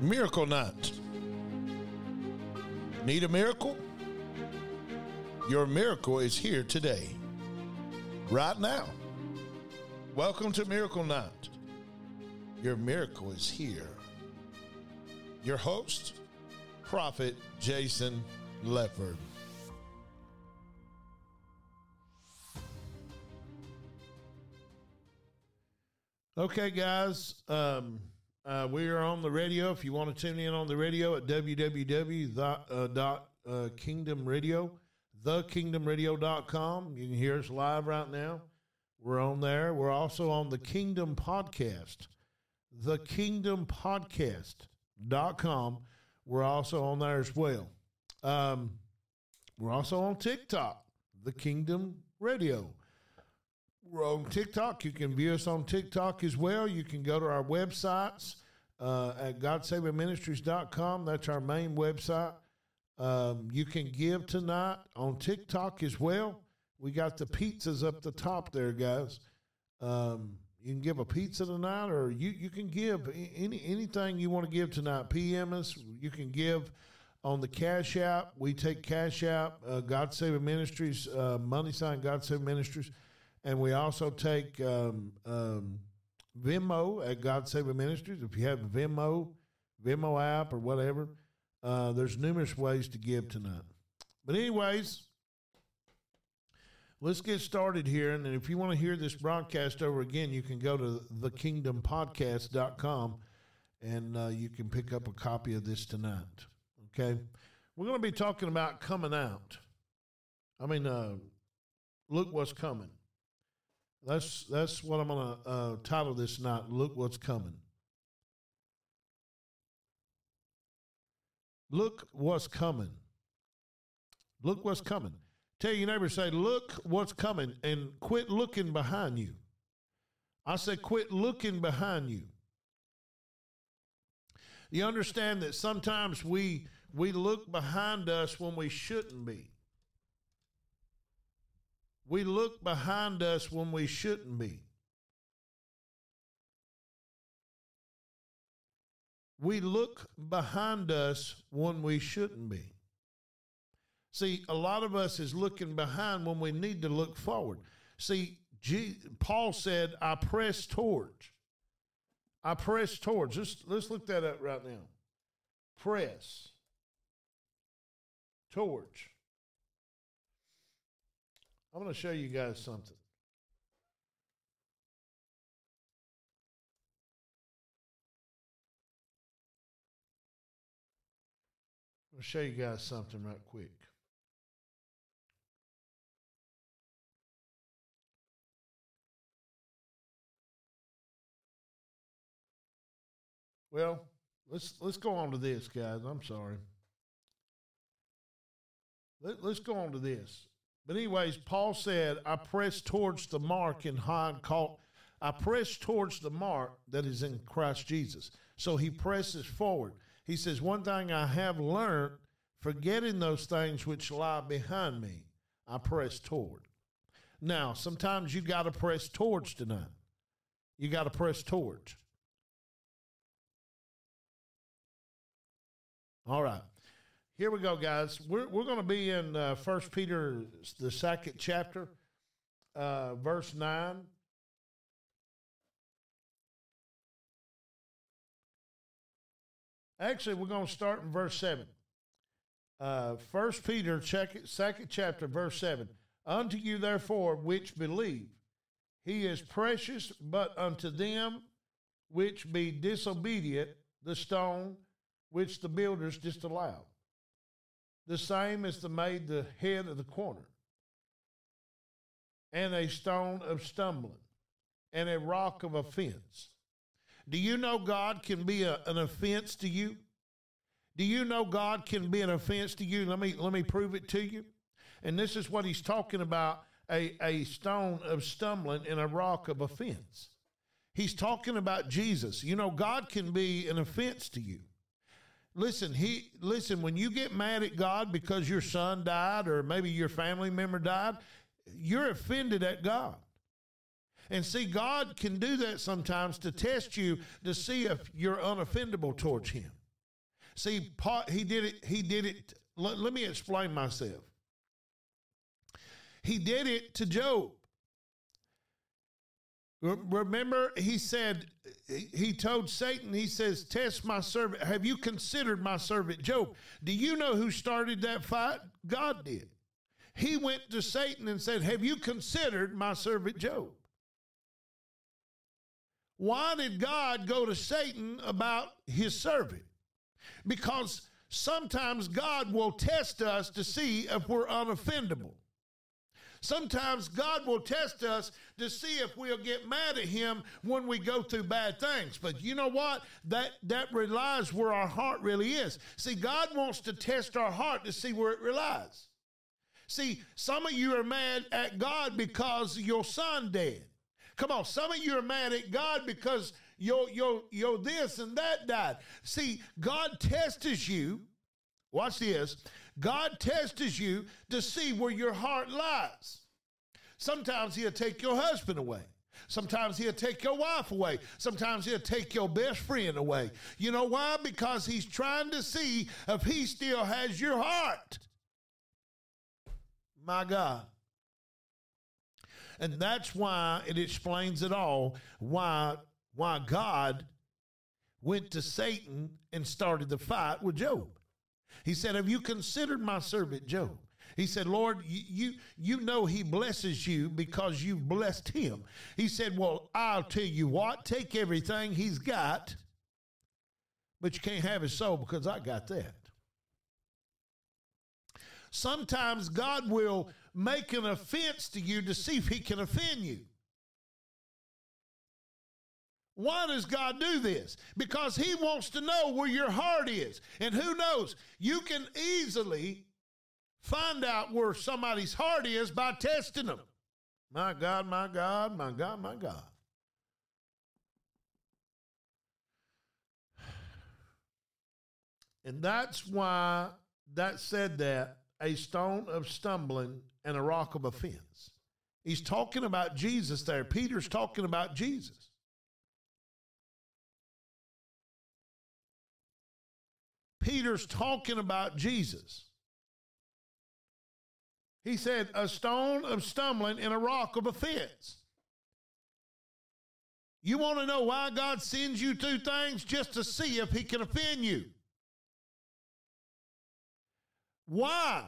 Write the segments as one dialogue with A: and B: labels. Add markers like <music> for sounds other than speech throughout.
A: Miracle Night. Need a miracle? Your miracle is here today, right now. Welcome to Miracle Night. Your miracle is here. Your host, Prophet Jason Lepard. Okay, guys. Um, uh, we are on the radio. If you want to tune in on the radio at www.kingdomradio, thekingdomradio.com. You can hear us live right now. We're on there. We're also on the Kingdom Podcast, thekingdompodcast.com. We're also on there as well. Um, we're also on TikTok, the Kingdom Radio. We're on TikTok. You can view us on TikTok as well. You can go to our websites uh, at GodSavingMinistries.com. That's our main website. Um, you can give tonight on TikTok as well. We got the pizzas up the top there, guys. Um, you can give a pizza tonight, or you, you can give any anything you want to give tonight. PM us. You can give on the Cash App. We take Cash App, uh, God Saving Ministries, uh, money sign God Saving Ministries. And we also take um, um, Venmo at God Saving Ministries. If you have Venmo, Venmo app, or whatever, uh, there's numerous ways to give tonight. But, anyways, let's get started here. And if you want to hear this broadcast over again, you can go to thekingdompodcast.com and uh, you can pick up a copy of this tonight. Okay? We're going to be talking about coming out. I mean, uh, look what's coming. That's that's what I'm going to uh, title this night. Look what's coming. Look what's coming. Look what's coming. Tell your neighbor, say, look what's coming, and quit looking behind you. I say, quit looking behind you. You understand that sometimes we we look behind us when we shouldn't be. We look behind us when we shouldn't be. We look behind us when we shouldn't be. See, a lot of us is looking behind when we need to look forward. See, G- Paul said, I press towards. I press towards. Let's, let's look that up right now. Press towards. I'm going to show you guys something. I'm going to show you guys something right quick. Well, let's let's go on to this, guys. I'm sorry. Let, let's go on to this. But anyways, Paul said, "I press towards the mark in high call. I press towards the mark that is in Christ Jesus." So he presses forward. He says, "One thing I have learned, forgetting those things which lie behind me, I press toward." Now, sometimes you got to press towards tonight. You got to press towards. All right. Here we go, guys. We're, we're going to be in uh, First Peter, the second chapter, uh, verse 9. Actually, we're going to start in verse 7. Uh, First Peter, second chapter, verse 7. Unto you, therefore, which believe, he is precious, but unto them which be disobedient, the stone which the builders disallowed. The same as the made the head of the corner, and a stone of stumbling, and a rock of offense. Do you know God can be a, an offense to you? Do you know God can be an offense to you? Let me let me prove it to you. And this is what he's talking about a, a stone of stumbling and a rock of offense. He's talking about Jesus. You know, God can be an offense to you. Listen, he listen, when you get mad at God because your son died or maybe your family member died, you're offended at God. And see, God can do that sometimes to test you to see if you're unoffendable towards him. See, he did it. He did it. Let, let me explain myself. He did it to Job. Remember, he said, he told Satan, he says, Test my servant. Have you considered my servant Job? Do you know who started that fight? God did. He went to Satan and said, Have you considered my servant Job? Why did God go to Satan about his servant? Because sometimes God will test us to see if we're unoffendable. Sometimes God will test us to see if we'll get mad at him when we go through bad things. But you know what? That that relies where our heart really is. See, God wants to test our heart to see where it relies. See, some of you are mad at God because your son dead. Come on, some of you are mad at God because your your your this and that died. See, God tests you. Watch this God tests you to see where your heart lies. Sometimes he'll take your husband away. Sometimes he'll take your wife away. Sometimes he'll take your best friend away. You know why? Because he's trying to see if he still has your heart. My God. And that's why it explains it all why why God went to Satan and started the fight with Job. He said, Have you considered my servant Job? He said, Lord, you, you know he blesses you because you've blessed him. He said, Well, I'll tell you what, take everything he's got, but you can't have his soul because I got that. Sometimes God will make an offense to you to see if he can offend you. Why does God do this? Because He wants to know where your heart is. And who knows? You can easily find out where somebody's heart is by testing them. My God, my God, my God, my God. And that's why that said that a stone of stumbling and a rock of offense. He's talking about Jesus there. Peter's talking about Jesus. Peter's talking about Jesus. He said, a stone of stumbling and a rock of offense. You want to know why God sends you through things? Just to see if He can offend you. Why?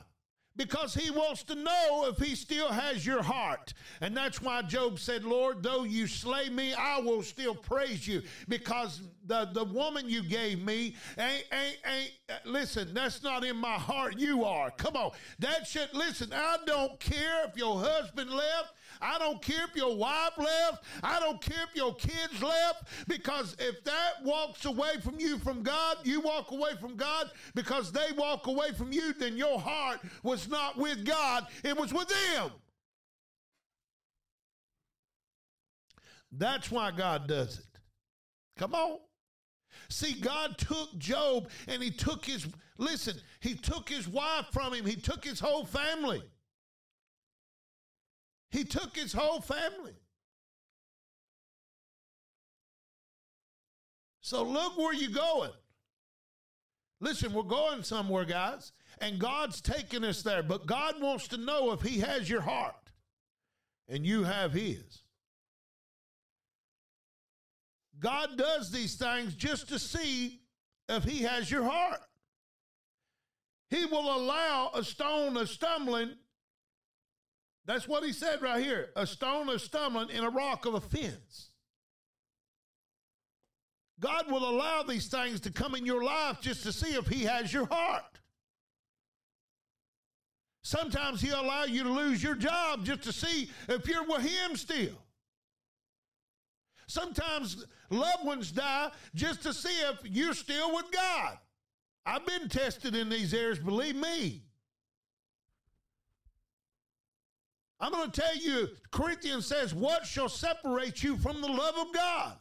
A: Because he wants to know if he still has your heart. And that's why Job said, Lord, though you slay me, I will still praise you because the, the woman you gave me ain't, ain't, ain't, uh, listen, that's not in my heart. You are. Come on. That should, listen, I don't care if your husband left. I don't care if your wife left. I don't care if your kids left. Because if that walks away from you from God, you walk away from God because they walk away from you, then your heart was not with God, it was with them. That's why God does it. Come on. See, God took Job and he took his, listen, he took his wife from him, he took his whole family. He took his whole family. So look where you're going. Listen, we're going somewhere, guys, and God's taking us there, but God wants to know if He has your heart and you have His. God does these things just to see if He has your heart. He will allow a stone of stumbling that's what he said right here a stone of stumbling and a rock of offense. God will allow these things to come in your life just to see if He has your heart. Sometimes He'll allow you to lose your job just to see if you're with Him still. Sometimes loved ones die just to see if you're still with God. I've been tested in these areas, believe me. I'm going to tell you, Corinthians says, What shall separate you from the love of God?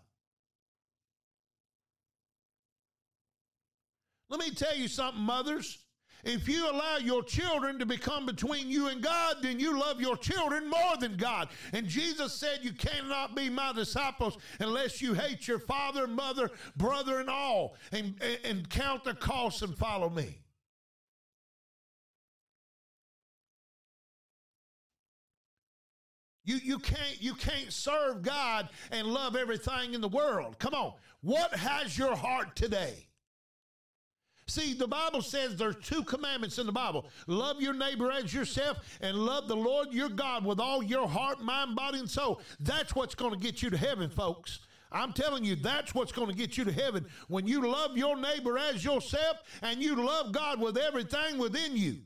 A: Let me tell you something, mothers. If you allow your children to become between you and God, then you love your children more than God. And Jesus said, You cannot be my disciples unless you hate your father, mother, brother, and all, and, and, count the cost and follow me. You, you, can't, you can't serve God and love everything in the world. Come on. What has your heart today? See, the Bible says there's two commandments in the Bible love your neighbor as yourself and love the Lord your God with all your heart, mind, body, and soul. That's what's going to get you to heaven, folks. I'm telling you, that's what's going to get you to heaven when you love your neighbor as yourself and you love God with everything within you.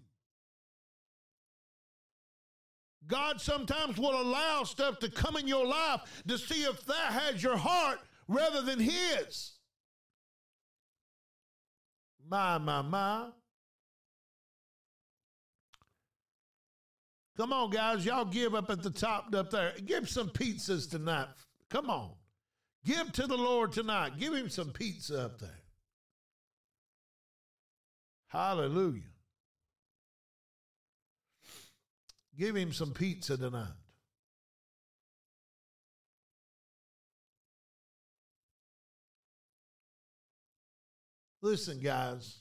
A: God sometimes will allow stuff to come in your life to see if that has your heart rather than His. My, my, my. Come on, guys. Y'all give up at the top up there. Give some pizzas tonight. Come on. Give to the Lord tonight. Give him some pizza up there. Hallelujah. Give him some pizza tonight. Listen, guys.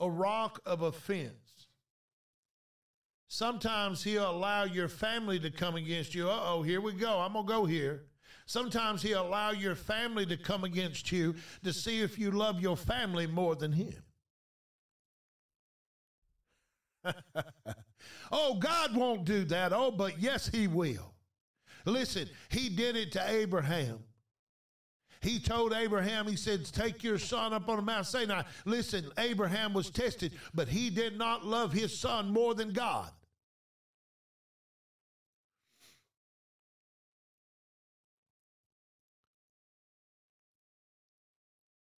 A: A rock of offense. Sometimes he'll allow your family to come against you. Uh oh, here we go. I'm going to go here. Sometimes he'll allow your family to come against you to see if you love your family more than him. <laughs> oh, God won't do that. Oh, but yes, He will. Listen, He did it to Abraham. He told Abraham, he said, Take your son up on the Mount Sinai. Listen, Abraham was tested, but he did not love his son more than God.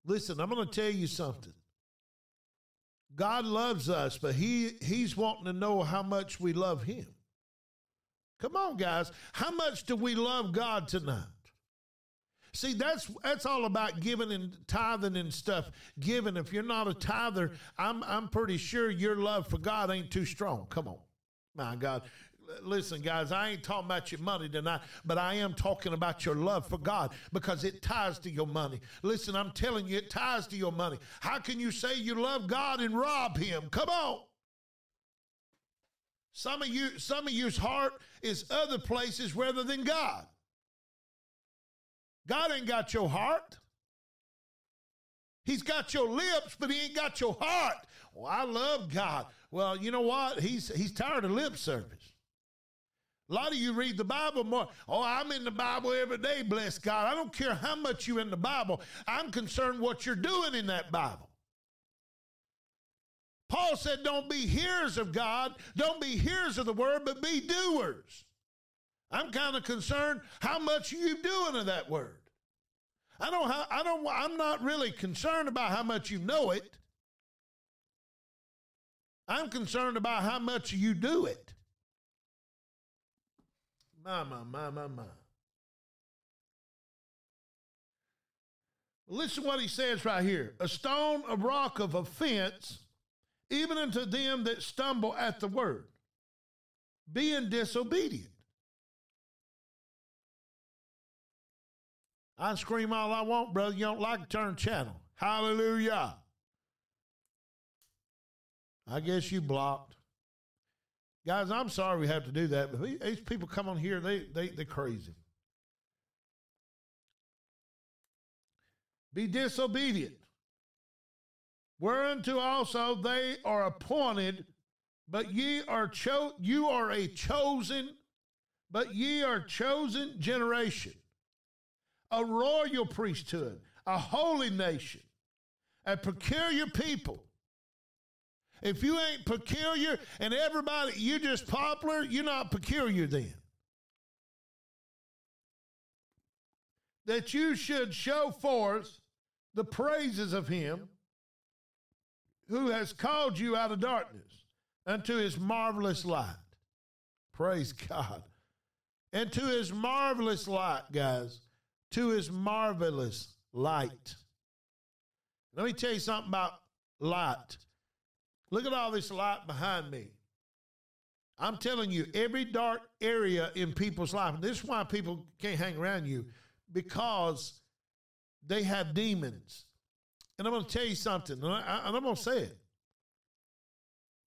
A: Listen, I'm going to tell you something. God loves us, but he, He's wanting to know how much we love Him. Come on, guys. How much do we love God tonight? See, that's that's all about giving and tithing and stuff. Giving. If you're not a tither, I'm I'm pretty sure your love for God ain't too strong. Come on, my God listen, guys, I ain't talking about your money tonight, but I am talking about your love for God because it ties to your money. Listen, I'm telling you, it ties to your money. How can you say you love God and rob Him? Come on. Some of you, some of you's heart is other places rather than God. God ain't got your heart. He's got your lips, but he ain't got your heart. Well, I love God. Well, you know what? He's he's tired of lip service. A lot of you read the Bible more. Oh, I'm in the Bible every day, bless God. I don't care how much you're in the Bible. I'm concerned what you're doing in that Bible. Paul said, Don't be hearers of God, don't be hearers of the word, but be doers. I'm kind of concerned how much you doing of that word. I don't, I don't, I'm not really concerned about how much you know it. I'm concerned about how much you do it. My, my, my, my, my. Listen what he says right here. A stone, a rock of offense, even unto them that stumble at the word, being disobedient. I scream all I want, brother. You don't like to turn channel. Hallelujah. I guess you blocked. Guys, I'm sorry we have to do that, but these people come on here, they, they, they're crazy. Be disobedient. Whereunto also they are appointed, but ye are cho- you are a chosen, but ye are chosen generation, a royal priesthood, a holy nation, a peculiar people if you ain't peculiar and everybody, you're just popular, you're not peculiar then. That you should show forth the praises of him who has called you out of darkness unto his marvelous light. Praise God. And to his marvelous light, guys, to his marvelous light. Let me tell you something about light. Look at all this light behind me. I'm telling you, every dark area in people's life, and this is why people can't hang around you, because they have demons. And I'm going to tell you something, and, I, am going to say it.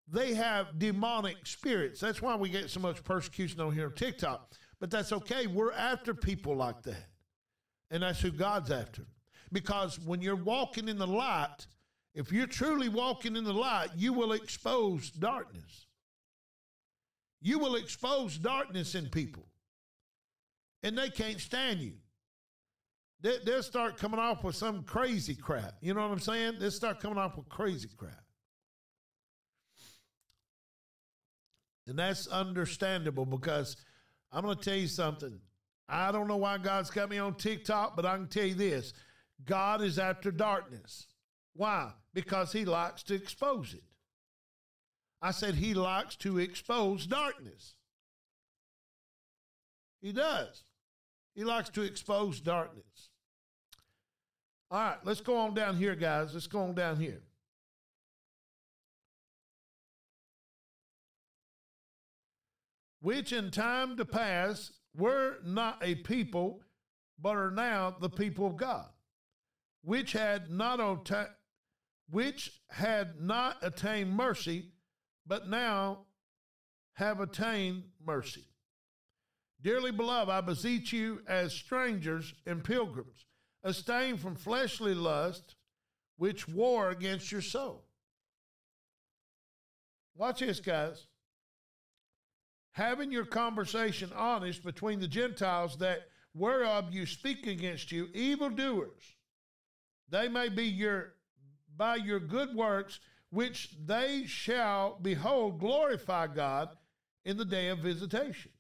A: They have demonic spirits. That's why we get so much persecution on here on TikTok. But that's okay. We're after people like that. And that's who God's after. Because when you're walking in the light, if you're truly walking in the light, you will expose darkness. You will expose darkness in people, and they can't stand you. They, will start coming off with some crazy crap. You know what I'm saying? They'll start coming off with crazy crap. And that's understandable because I'm going to tell you something. I don't know why God's got me on TikTok, but I can tell you this God is after darkness. Why? Because he likes to expose it. I said he likes to expose darkness. He does. He likes to expose darkness. All right, let's go on down here, guys. Let's go on down here. Which in time to pass were not a people, but are now the people of God, which had not atta- which had not attained mercy, but now have attained mercy. Dearly beloved, I beseech you as strangers and pilgrims, abstain from fleshly lust which war against your soul. Watch this, guys. Having your conversation honest between the Gentiles that whereof you speak against you, evildoers, they may be your by your good works which they shall behold glorify God in the day of visitation.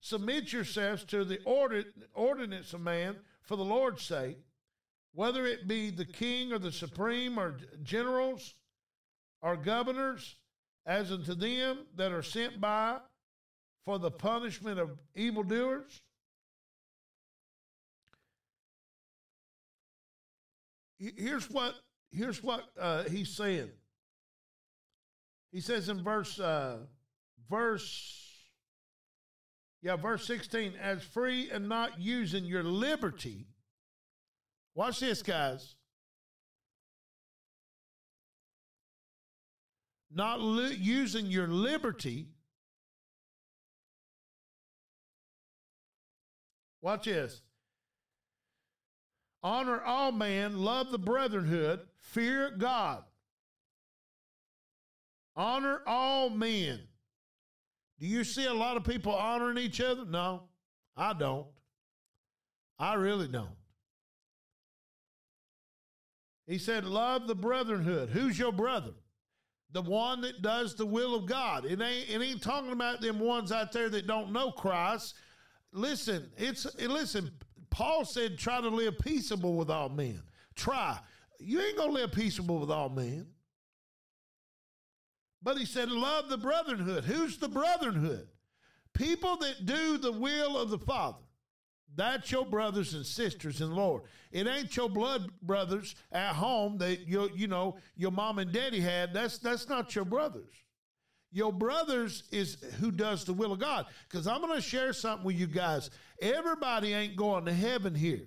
A: Submit yourselves to the ordinance of man for the Lord's sake, whether it be the king or the supreme or generals or governors, as unto them that are sent by for the punishment of evildoers. Here's what here's what uh, he's saying. He says in verse uh, verse yeah verse 16 as free and not using your liberty watch this guys not li- using your liberty watch this honor all men, love the brotherhood, fear God. Honor all men. Do you see a lot of people honoring each other? No, I don't. I really don't. He said, Love the brotherhood. Who's your brother? The one that does the will of God. It ain't, it ain't talking about them ones out there that don't know Christ. Listen, it's listen, Paul said, try to live peaceable with all men. Try. You ain't going to live peaceable with all men. But he said, love the brotherhood. Who's the brotherhood? People that do the will of the Father. That's your brothers and sisters in the Lord. It ain't your blood brothers at home that you you know your mom and daddy had. That's that's not your brothers. Your brothers is who does the will of God. Because I'm going to share something with you guys. Everybody ain't going to heaven here.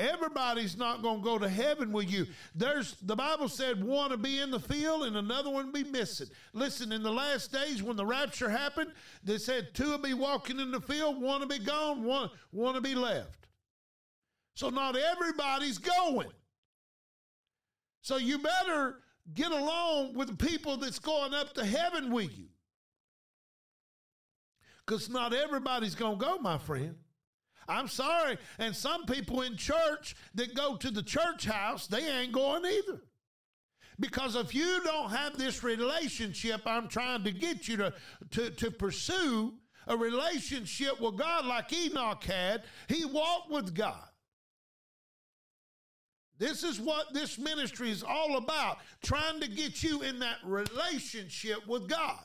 A: Everybody's not going to go to heaven with you. There's the Bible said one to be in the field and another one be missing. Listen, in the last days when the rapture happened, they said two will be walking in the field, one will be gone, one one will be left. So not everybody's going. So you better get along with the people that's going up to heaven with you. Because not everybody's going to go, my friend. I'm sorry. And some people in church that go to the church house, they ain't going either. Because if you don't have this relationship, I'm trying to get you to, to, to pursue a relationship with God like Enoch had, he walked with God. This is what this ministry is all about trying to get you in that relationship with God.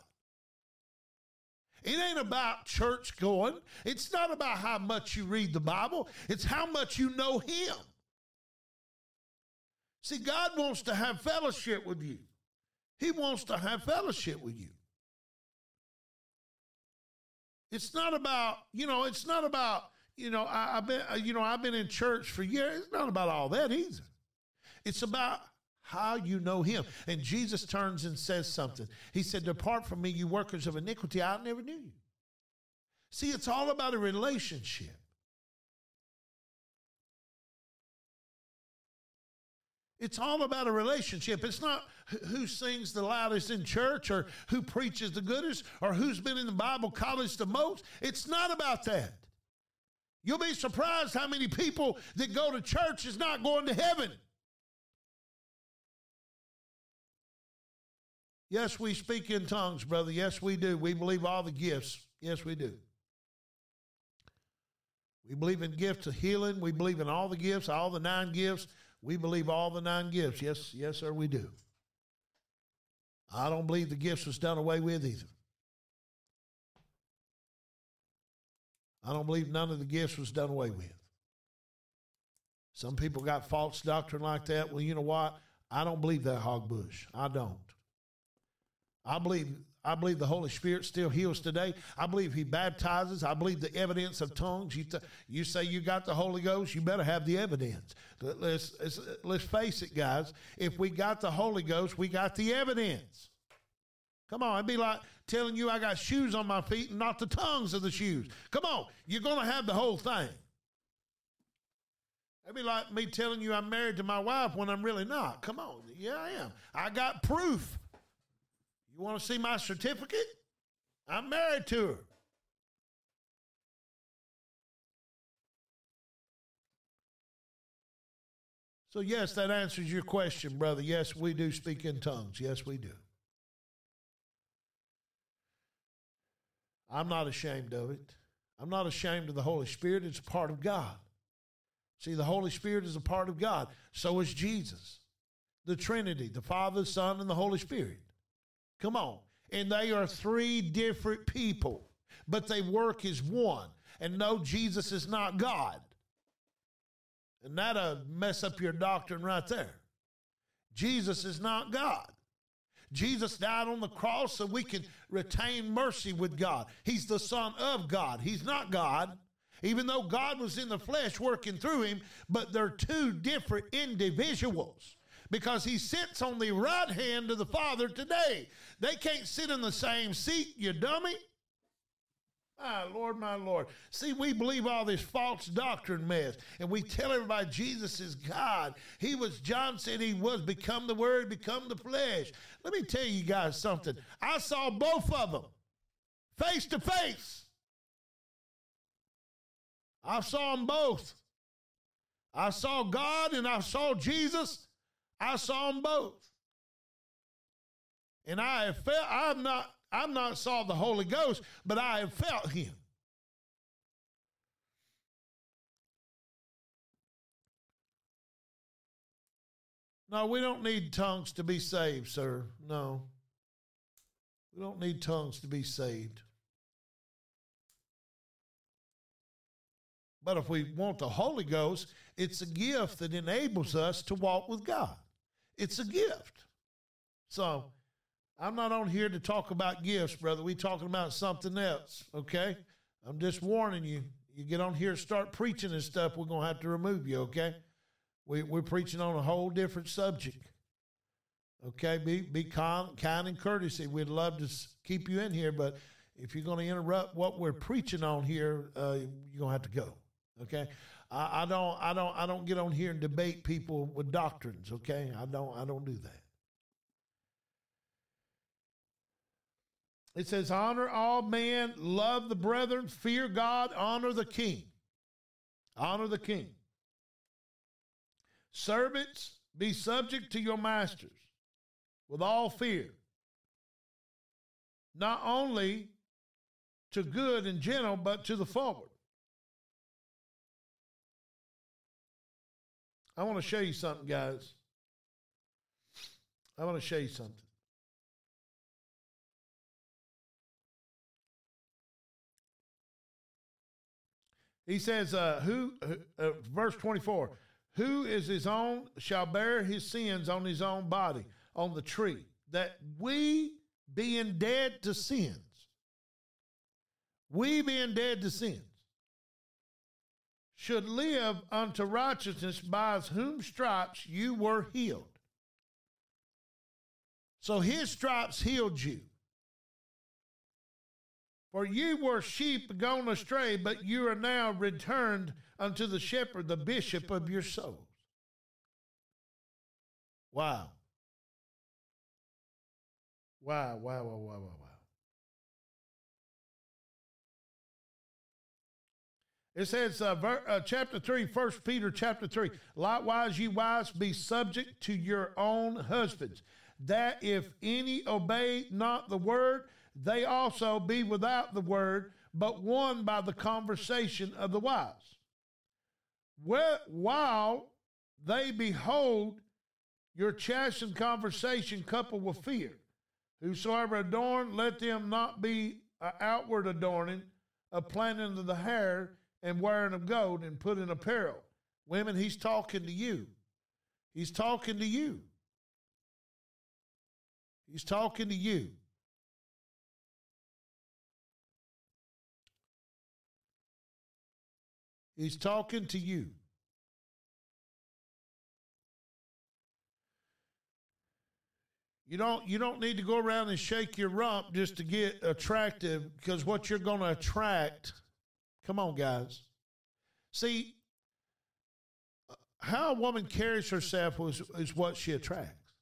A: It ain't about church going. It's not about how much you read the Bible. It's how much you know Him. See, God wants to have fellowship with you. He wants to have fellowship with you. It's not about, you know, it's not about, you know, I, have been, you know, I've been in church for years. It's not about all that either. It's about how you know him. And Jesus turns and says something. He said, Depart from me, you workers of iniquity. I never knew you. See, it's all about a relationship. It's all about a relationship. It's not who sings the loudest in church or who preaches the goodest or who's been in the Bible college the most. It's not about that. You'll be surprised how many people that go to church is not going to heaven. Yes, we speak in tongues, brother. Yes, we do. We believe all the gifts. Yes, we do. We believe in gifts of healing. We believe in all the gifts, all the nine gifts. We believe all the nine gifts. Yes, yes, sir, we do. I don't believe the gifts was done away with either. I don't believe none of the gifts was done away with. Some people got false doctrine like that. Well, you know what? I don't believe that hog bush. I don't. I believe I believe the Holy Spirit still heals today. I believe He baptizes. I believe the evidence of tongues. You, th- you say you got the Holy Ghost, you better have the evidence. Let's, let's, face it, guys. If we got the Holy Ghost, we got the evidence. Come on, it'd be like telling you I got shoes on my feet and not the tongues of the shoes. Come on, you're going to have the whole thing. It'd be like me telling you I'm married to my wife when I'm really not. Come on, yeah, I am. I got proof. You want to see my certificate? I'm married to her. So, yes, that answers your question, brother. Yes, we do speak in tongues. Yes, we do. I'm not ashamed of it. I'm not ashamed of the Holy Spirit. It's a part of God. See, the Holy Spirit is a part of God. So is Jesus, the Trinity, the Father, the Son, and the Holy Spirit. Come on. And they are three different people, but they work as one. And no, Jesus is not God. And that'll mess up your doctrine right there. Jesus is not God. Jesus died on the cross so we can retain mercy with God. He's the Son of God. He's not God, even though God was in the flesh working through him, but they're two different individuals because he sits on the right hand of the Father today. They can't sit in the same seat, you dummy. My Lord, my Lord. See, we believe all this false doctrine mess, and we tell everybody Jesus is God. He was, John said he was become the Word, become the flesh. Let me tell you guys something. I saw both of them face to face. I saw them both. I saw God and I saw Jesus I saw them both. And I have felt, I've not, I've not saw the Holy Ghost, but I have felt him. No, we don't need tongues to be saved, sir. No. We don't need tongues to be saved. But if we want the Holy Ghost, it's a gift that enables us to walk with God. It's a gift. So I'm not on here to talk about gifts, brother. We talking about something else, okay? I'm just warning you. You get on here and start preaching and stuff, we're gonna have to remove you, okay? We, we're preaching on a whole different subject. Okay, be be kind, kind and courtesy. We'd love to keep you in here, but if you're going to interrupt what we're preaching on here, uh, you're going to have to go. Okay, I, I don't, I don't, I don't get on here and debate people with doctrines. Okay, I don't, I don't do that. It says, honor all men, love the brethren, fear God, honor the king. Honor the king. Servants, be subject to your masters with all fear, not only to good and gentle, but to the forward. I want to show you something, guys. I want to show you something. He says, uh, "Who?" Uh, verse twenty-four. who is his own shall bear his sins on his own body on the tree, that we being dead to sins, we being dead to sins, should live unto righteousness by whom stripes you were healed. So his stripes healed you. For you were sheep gone astray, but you are now returned unto the shepherd, the bishop of your souls. Wow. Wow, wow, wow, wow, wow. It says, uh, ver, uh, chapter 3, 1 Peter chapter 3. Likewise, you wives, be subject to your own husbands, that if any obey not the word, they also be without the word, but won by the conversation of the wives. While they behold your chastened conversation coupled with fear. Whosoever adorn, let them not be an outward adorning, a planting of the hair and wearing of gold and putting apparel. Women, he's talking to you. He's talking to you. He's talking to you. He's talking to you. You don't you don't need to go around and shake your rump just to get attractive because what you're going to attract Come on guys. See how a woman carries herself is, is what she attracts.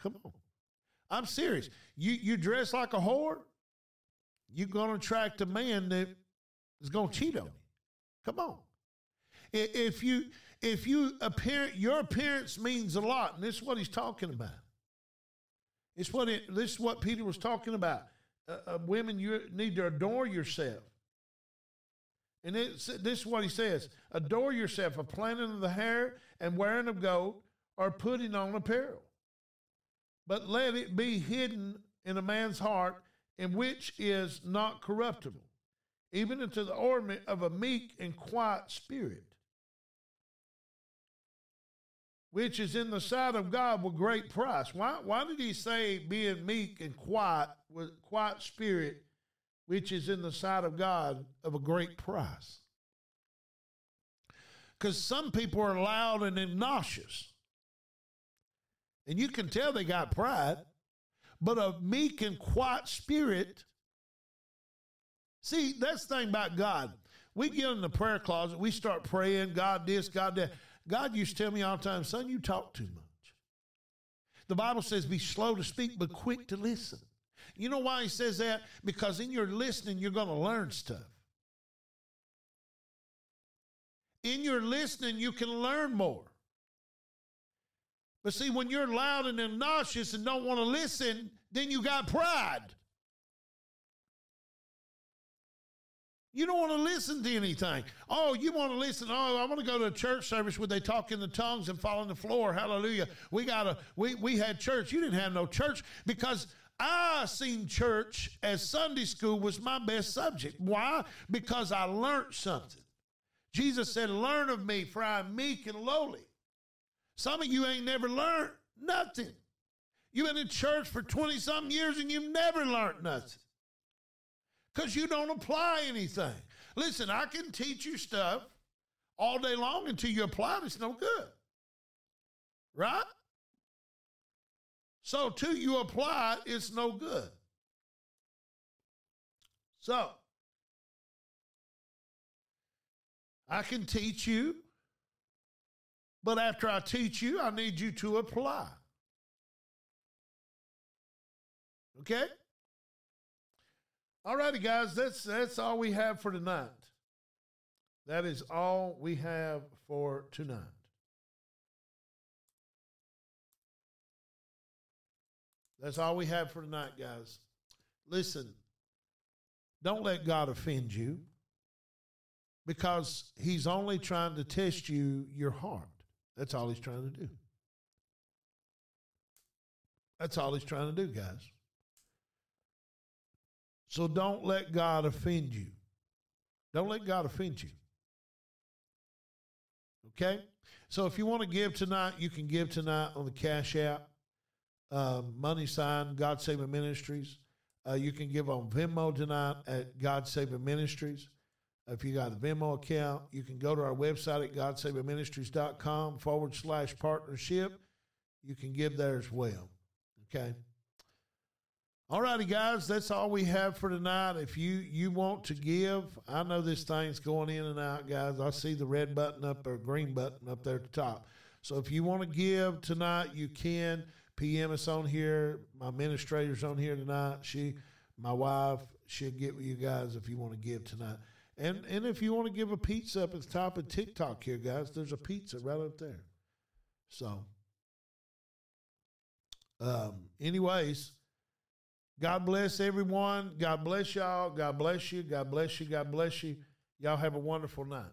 A: Come on. I'm serious. You you dress like a whore, you're going to attract a man that is going to cheat on you. Come on. If you if you appear your appearance means a lot, and this is what he's talking about. It's what it, this is what Peter was talking about. Uh, uh, women, you need to adore yourself. And this is what he says Adore yourself, a planting of the hair and wearing of gold, or putting on apparel. But let it be hidden in a man's heart, in which is not corruptible, even into the ornament of a meek and quiet spirit which is in the sight of God with great price. Why, why did he say being meek and quiet with quiet spirit, which is in the sight of God of a great price? Because some people are loud and obnoxious. And you can tell they got pride, but a meek and quiet spirit. See, that's the thing about God. We get in the prayer closet, we start praying, God this, God that. God used to tell me all the time, son, you talk too much. The Bible says, be slow to speak, but quick to listen. You know why he says that? Because in your listening, you're going to learn stuff. In your listening, you can learn more. But see, when you're loud and obnoxious and don't want to listen, then you got pride. You don't want to listen to anything. Oh, you want to listen. Oh, I want to go to a church service where they talk in the tongues and fall on the floor. Hallelujah. We got a we we had church. You didn't have no church because I seen church as Sunday school was my best subject. Why? Because I learned something. Jesus said, Learn of me, for I am meek and lowly. Some of you ain't never learned nothing. You've been in church for 20 something years and you've never learned nothing because you don't apply anything. Listen, I can teach you stuff all day long until you apply it, it's no good. Right? So, till you apply it's no good. So, I can teach you, but after I teach you, I need you to apply. Okay? All righty, guys, that's that's all we have for tonight. That is all we have for tonight. That's all we have for tonight, guys. Listen, don't let God offend you because He's only trying to test you, your heart. That's all He's trying to do. That's all He's trying to do, guys. So don't let God offend you. Don't let God offend you. Okay? So if you want to give tonight, you can give tonight on the Cash App, um, money sign, God Saving Ministries. Uh, you can give on Venmo tonight at God Saving Ministries. If you got a Venmo account, you can go to our website at godsavingministries.com forward slash partnership. You can give there as well. Okay. All righty, guys, that's all we have for tonight. If you you want to give, I know this thing's going in and out, guys. I see the red button up or green button up there at the top. So if you want to give tonight, you can. PM is on here. My administrator's on here tonight. She, my wife, she'll get with you guys if you want to give tonight. And and if you want to give a pizza up at the top of TikTok here, guys, there's a pizza right up there. So, um, anyways. God bless everyone. God bless y'all. God bless you. God bless you. God bless you. Y'all have a wonderful night.